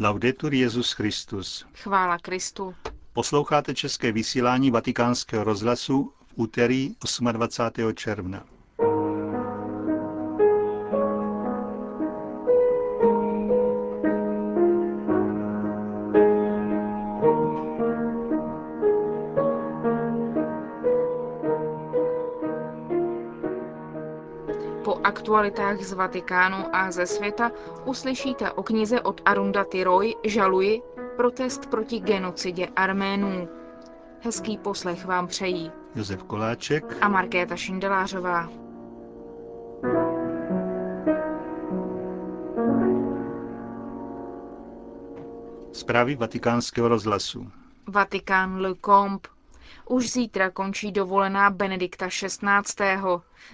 Laudetur Jezus Christus. Chvála Kristu. Posloucháte české vysílání Vatikánského rozhlasu v úterý 28. června. Aktualitách z Vatikánu a ze světa uslyšíte o knize od Arunda Roy Žaluji, protest proti genocidě Arménů. Hezký poslech vám přejí Josef Koláček a Markéta Šindelářová. Zprávy vatikánského rozhlasu. Vatikán Le Combe. Už zítra končí dovolená Benedikta XVI.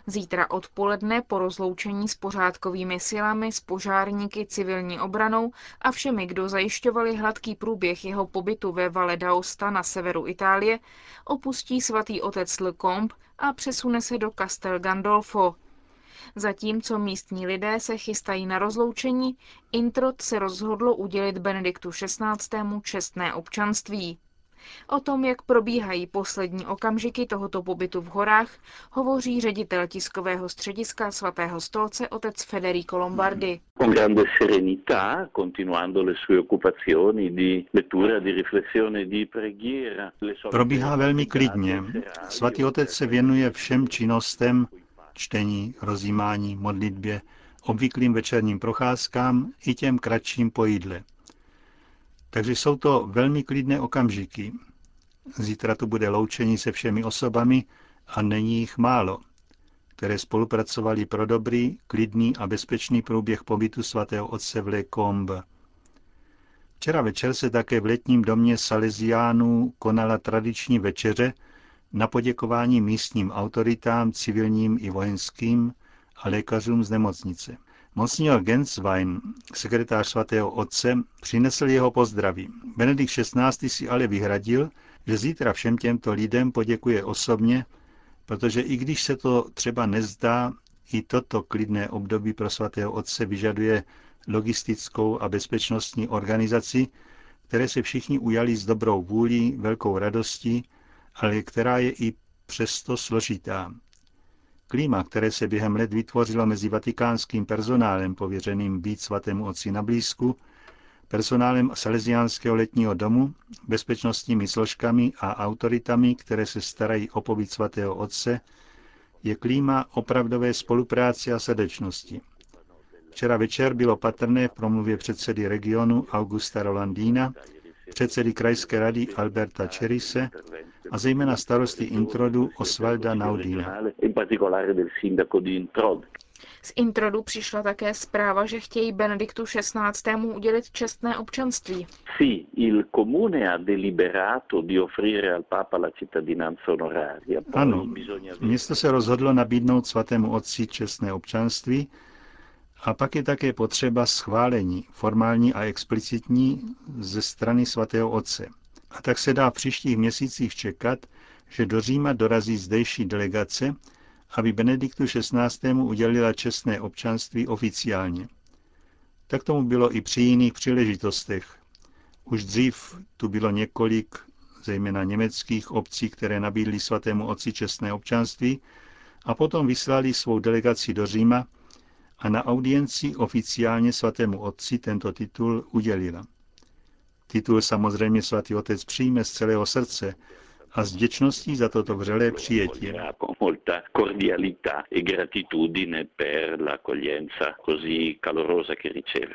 Zítra odpoledne po rozloučení s pořádkovými silami, s požárníky, civilní obranou a všemi, kdo zajišťovali hladký průběh jeho pobytu ve Valle d'Aosta na severu Itálie, opustí svatý otec Le Combe a přesune se do Castel Gandolfo. Zatímco místní lidé se chystají na rozloučení, Introt se rozhodlo udělit Benediktu XVI. čestné občanství. O tom, jak probíhají poslední okamžiky tohoto pobytu v horách, hovoří ředitel tiskového střediska svatého stolce otec Federico Lombardi. Probíhá velmi klidně. Svatý otec se věnuje všem činnostem, čtení, rozjímání, modlitbě, obvyklým večerním procházkám i těm kratším po jídle. Takže jsou to velmi klidné okamžiky. Zítra tu bude loučení se všemi osobami a není jich málo, které spolupracovali pro dobrý, klidný a bezpečný průběh pobytu svatého otce v Le Combe. Včera večer se také v letním domě Salesiánů konala tradiční večeře na poděkování místním autoritám, civilním i vojenským a lékařům z nemocnice. Monsignor Genswein, sekretář svatého otce, přinesl jeho pozdraví. Benedikt XVI. si ale vyhradil, že zítra všem těmto lidem poděkuje osobně, protože i když se to třeba nezdá, i toto klidné období pro svatého otce vyžaduje logistickou a bezpečnostní organizaci, které se všichni ujali s dobrou vůlí, velkou radostí, ale která je i přesto složitá. Klima, které se během let vytvořilo mezi vatikánským personálem pověřeným být svatému otci na blízku, personálem Salesiánského letního domu, bezpečnostními složkami a autoritami, které se starají o pobyt svatého otce, je klíma opravdové spolupráce a srdečnosti. Včera večer bylo patrné v promluvě předsedy regionu Augusta Rolandína, předsedy krajské rady Alberta Cherise a zejména starosty Introdu Osvalda Naudina. in particolare del sindaco di Introd. Z Introdu přišla také zpráva, že chtějí Benediktu XVI. udělit čestné občanství. Sì, il comune ha deliberato di offrire al Papa la cittadinanza onoraria. Poi Ano, město se rozhodlo nabídnout svatému otci čestné občanství a pak je také potřeba schválení, formální a explicitní, ze strany svatého otce. A tak se dá v příštích měsících čekat, že do Říma dorazí zdejší delegace, aby Benediktu XVI. udělila čestné občanství oficiálně. Tak tomu bylo i při jiných příležitostech. Už dřív tu bylo několik, zejména německých obcí, které nabídly svatému otci čestné občanství a potom vyslali svou delegaci do Říma a na audienci oficiálně svatému otci tento titul udělila. Titul samozřejmě svatý otec přijme z celého srdce a s vděčností za toto vřelé přijetí. e gratitudine per l'accoglienza così calorosa che riceve.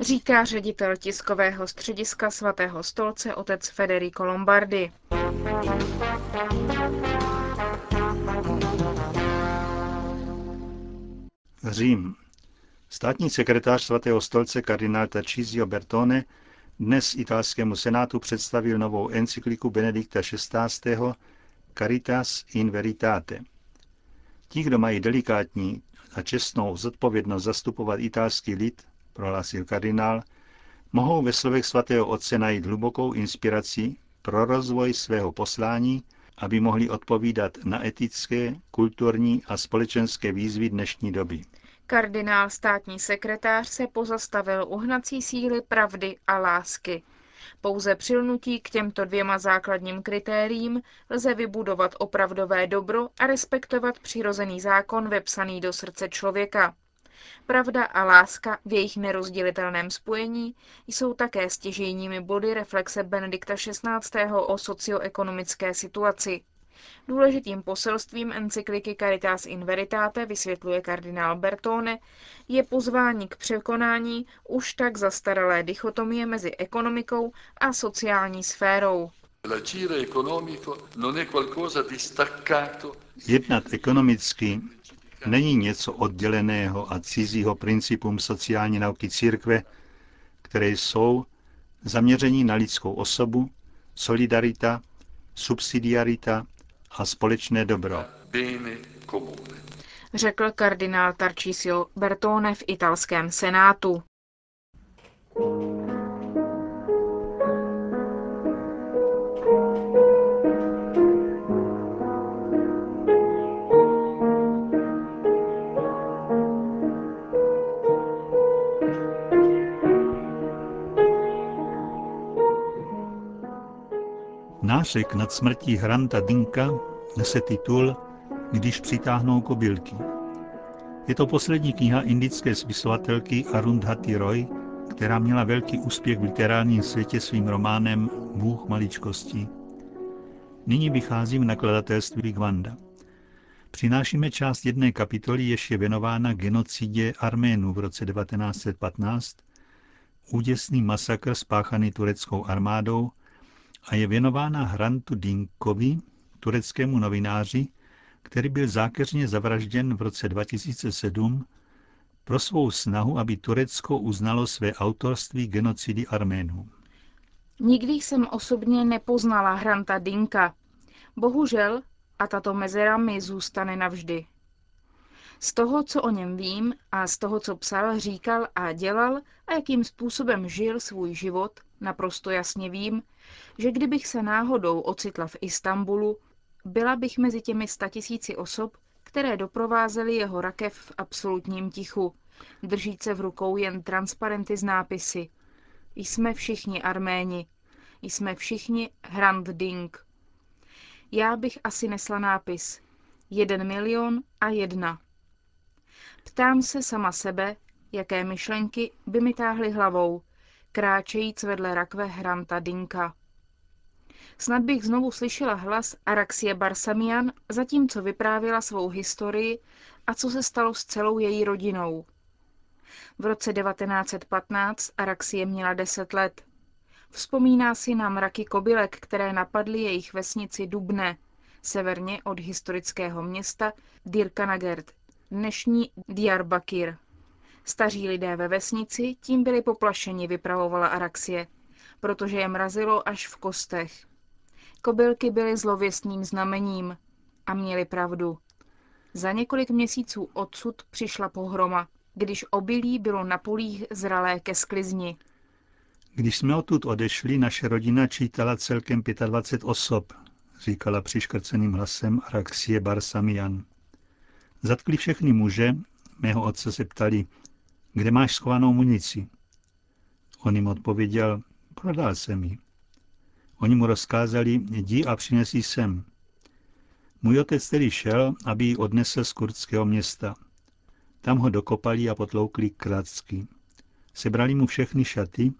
Říká ředitel tiskového střediska svatého stolce otec Federico Lombardi. Řím. Státní sekretář svatého stolce kardinál Tarcísio Bertone dnes italskému senátu představil novou encykliku Benedikta XVI. Caritas in Veritate. Ti, kdo mají delikátní a čestnou zodpovědnost zastupovat italský lid, prohlásil kardinál, mohou ve slovech svatého otce najít hlubokou inspiraci pro rozvoj svého poslání, aby mohli odpovídat na etické, kulturní a společenské výzvy dnešní doby. Kardinál státní sekretář se pozastavil u hnací síly pravdy a lásky. Pouze přilnutí k těmto dvěma základním kritériím lze vybudovat opravdové dobro a respektovat přirozený zákon vepsaný do srdce člověka. Pravda a láska v jejich nerozdělitelném spojení jsou také stěžejními body reflexe Benedikta XVI. o socioekonomické situaci. Důležitým poselstvím encykliky Caritas in Veritate, vysvětluje kardinál Bertone, je pozvání k překonání už tak zastaralé dichotomie mezi ekonomikou a sociální sférou. Jednat ekonomicky není něco odděleného a cizího principům sociální nauky církve, které jsou zaměření na lidskou osobu, solidarita, subsidiarita a společné dobro. Řekl kardinál Tarcisio Bertone v italském senátu. Nářek nad smrtí Hranta Dinka nese titul Když přitáhnou kobylky. Je to poslední kniha indické spisovatelky Arundhati Roy, která měla velký úspěch v literárním světě svým románem Bůh maličkostí. Nyní vychází v nakladatelství Gvanda. Přinášíme část jedné kapitoly, jež je věnována genocidě Arménů v roce 1915, úděsný masakr spáchaný tureckou armádou a je věnována Hrantu Dinkovi, tureckému novináři, který byl zákeřně zavražděn v roce 2007 pro svou snahu, aby Turecko uznalo své autorství genocidy Arménů. Nikdy jsem osobně nepoznala Hranta Dinka. Bohužel, a tato mezera mi zůstane navždy. Z toho, co o něm vím a z toho, co psal, říkal a dělal a jakým způsobem žil svůj život, naprosto jasně vím, že kdybych se náhodou ocitla v Istanbulu, byla bych mezi těmi statisíci osob, které doprovázely jeho rakev v absolutním tichu, držíce v rukou jen transparenty s nápisy. Jsme všichni Arméni, jsme všichni Hrand Ding. Já bych asi nesla nápis Jeden milion a jedna. Ptám se sama sebe, jaké myšlenky by mi táhly hlavou, kráčejíc vedle rakve Hranta Dinka. Snad bych znovu slyšela hlas Araxie Barsamian, zatímco vyprávěla svou historii a co se stalo s celou její rodinou. V roce 1915 Araxie měla 10 let. Vzpomíná si na mraky kobylek, které napadly jejich vesnici Dubne, severně od historického města Dirkanagert, dnešní Diyarbakir. Staří lidé ve vesnici tím byli poplašeni, vypravovala Araxie, protože je mrazilo až v kostech. Kobylky byly zlověstným znamením a měli pravdu. Za několik měsíců odsud přišla pohroma, když obilí bylo na polích zralé ke sklizni. Když jsme odtud odešli, naše rodina čítala celkem 25 osob, říkala přiškrceným hlasem Araxie Barsamian. Zatkli všechny muže, mého otce se ptali, kde máš schovanou munici? On jim odpověděl, prodal jsem ji. Oni mu rozkázali, jdi a přinesi sem. Můj otec tedy šel, aby ji odnesl z kurdského města. Tam ho dokopali a potloukli kracky. Sebrali mu všechny šaty,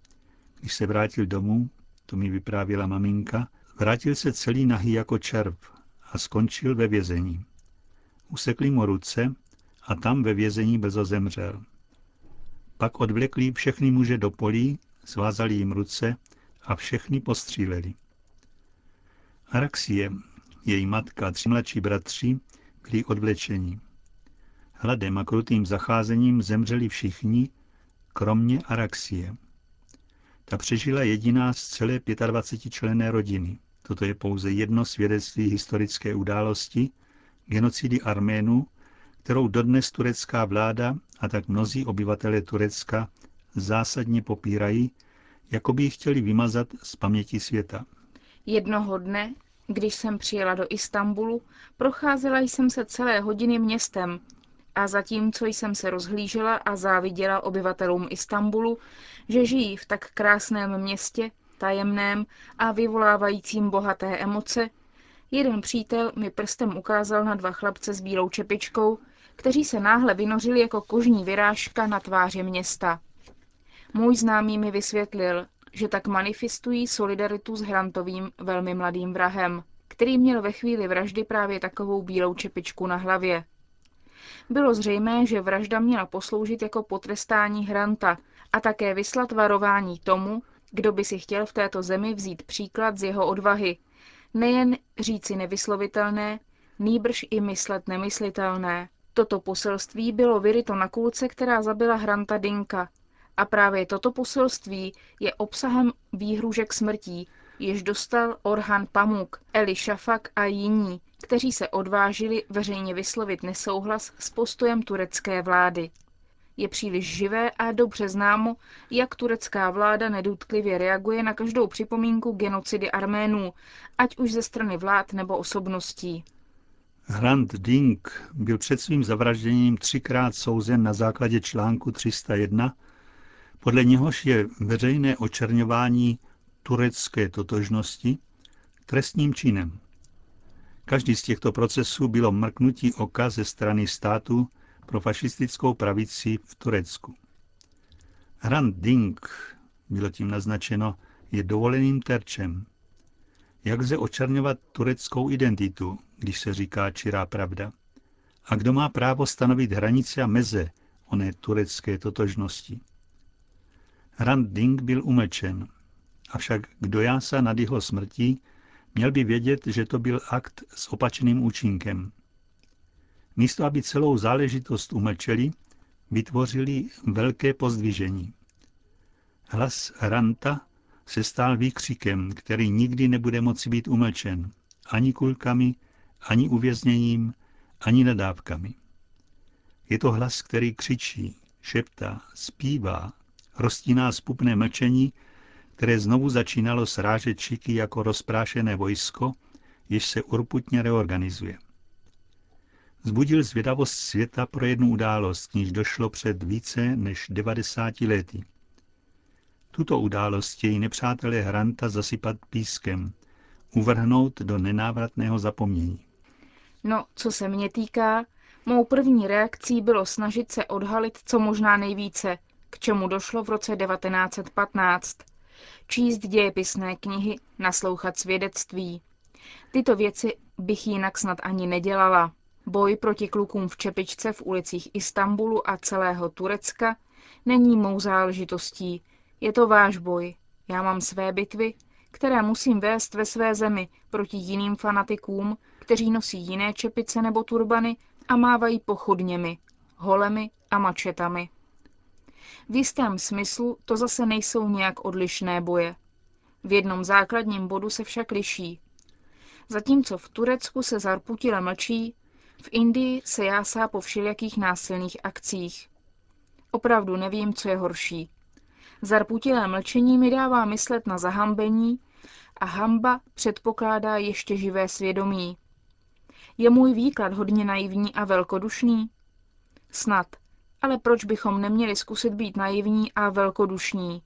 když se vrátil domů, to mi vyprávěla maminka, vrátil se celý nahý jako červ a skončil ve vězení. Usekli mu ruce a tam ve vězení brzo zemřel. Pak odvlekli všechny muže do polí, svázali jim ruce a všechny postříleli. Araxie, její matka a tři mladší bratři byli odvlečeni. Hladem a krutým zacházením zemřeli všichni, kromě Araxie. Ta přežila jediná z celé 25 členné rodiny. Toto je pouze jedno svědectví historické události, genocidy Arménů, kterou dodnes turecká vláda a tak mnozí obyvatelé Turecka zásadně popírají jako by ji chtěli vymazat z paměti světa. Jednoho dne, když jsem přijela do Istanbulu, procházela jsem se celé hodiny městem, A zatímco jsem se rozhlížela a záviděla obyvatelům Istanbulu, že žijí v tak krásném městě, tajemném a vyvolávajícím bohaté emoce, jeden přítel mi prstem ukázal na dva chlapce s bílou čepičkou, kteří se náhle vynořili jako kožní vyrážka na tváři města. Můj známý mi vysvětlil, že tak manifestují solidaritu s Hrantovým velmi mladým vrahem, který měl ve chvíli vraždy právě takovou bílou čepičku na hlavě. Bylo zřejmé, že vražda měla posloužit jako potrestání Hranta a také vyslat varování tomu, kdo by si chtěl v této zemi vzít příklad z jeho odvahy, nejen říci nevyslovitelné, nýbrž i myslet nemyslitelné. Toto poselství bylo vyryto na kulce, která zabila Hranta Dinka. A právě toto poselství je obsahem výhružek smrtí, jež dostal Orhan Pamuk, Eli Shafak a jiní, kteří se odvážili veřejně vyslovit nesouhlas s postojem turecké vlády. Je příliš živé a dobře známo, jak turecká vláda nedutklivě reaguje na každou připomínku genocidy Arménů, ať už ze strany vlád nebo osobností. Hrant Dink byl před svým zavražděním třikrát souzen na základě článku 301, podle něhož je veřejné očerňování turecké totožnosti trestním činem. Každý z těchto procesů bylo mrknutí oka ze strany státu pro fašistickou pravici v Turecku. Hrant Dink, bylo tím naznačeno, je dovoleným terčem. Jak lze očerňovat tureckou identitu, když se říká čirá pravda? A kdo má právo stanovit hranice a meze oné turecké totožnosti? Hrant Dink byl umlčen, avšak kdo jása nad jeho smrtí, měl by vědět, že to byl akt s opačným účinkem. Místo, aby celou záležitost umlčeli, vytvořili velké pozdvižení. Hlas Ranta se stál výkřikem, který nikdy nebude moci být umlčen, ani kulkami, ani uvězněním, ani nadávkami. Je to hlas, který křičí, šeptá, zpívá, roztíná spupné mlčení, které znovu začínalo srážet šiky jako rozprášené vojsko, jež se urputně reorganizuje. Zbudil zvědavost světa pro jednu událost, níž došlo před více než 90 lety. Tuto událost chtějí nepřátelé Hranta zasypat pískem, uvrhnout do nenávratného zapomnění. No, co se mě týká, mou první reakcí bylo snažit se odhalit co možná nejvíce, k čemu došlo v roce 1915. Číst dějepisné knihy, naslouchat svědectví. Tyto věci bych jinak snad ani nedělala. Boj proti klukům v čepičce v ulicích Istanbulu a celého Turecka není mou záležitostí. Je to váš boj. Já mám své bitvy, které musím vést ve své zemi proti jiným fanatikům, kteří nosí jiné čepice nebo turbany a mávají pochodněmi, holemi a mačetami. V jistém smyslu to zase nejsou nějak odlišné boje. V jednom základním bodu se však liší. Zatímco v Turecku se zarputile mlčí, v Indii se jásá po všelijakých násilných akcích. Opravdu nevím, co je horší. Zarputilé mlčení mi dává myslet na zahambení a hamba předpokládá ještě živé svědomí. Je můj výklad hodně naivní a velkodušný? Snad, ale proč bychom neměli zkusit být naivní a velkodušní?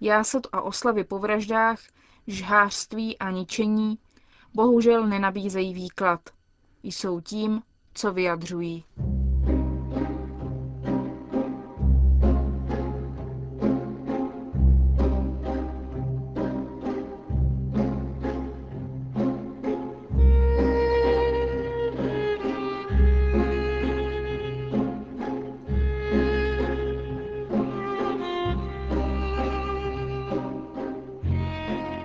Jásad a oslavy po vraždách, žhářství a ničení bohužel nenabízejí výklad jsou tím, co vyjadřují.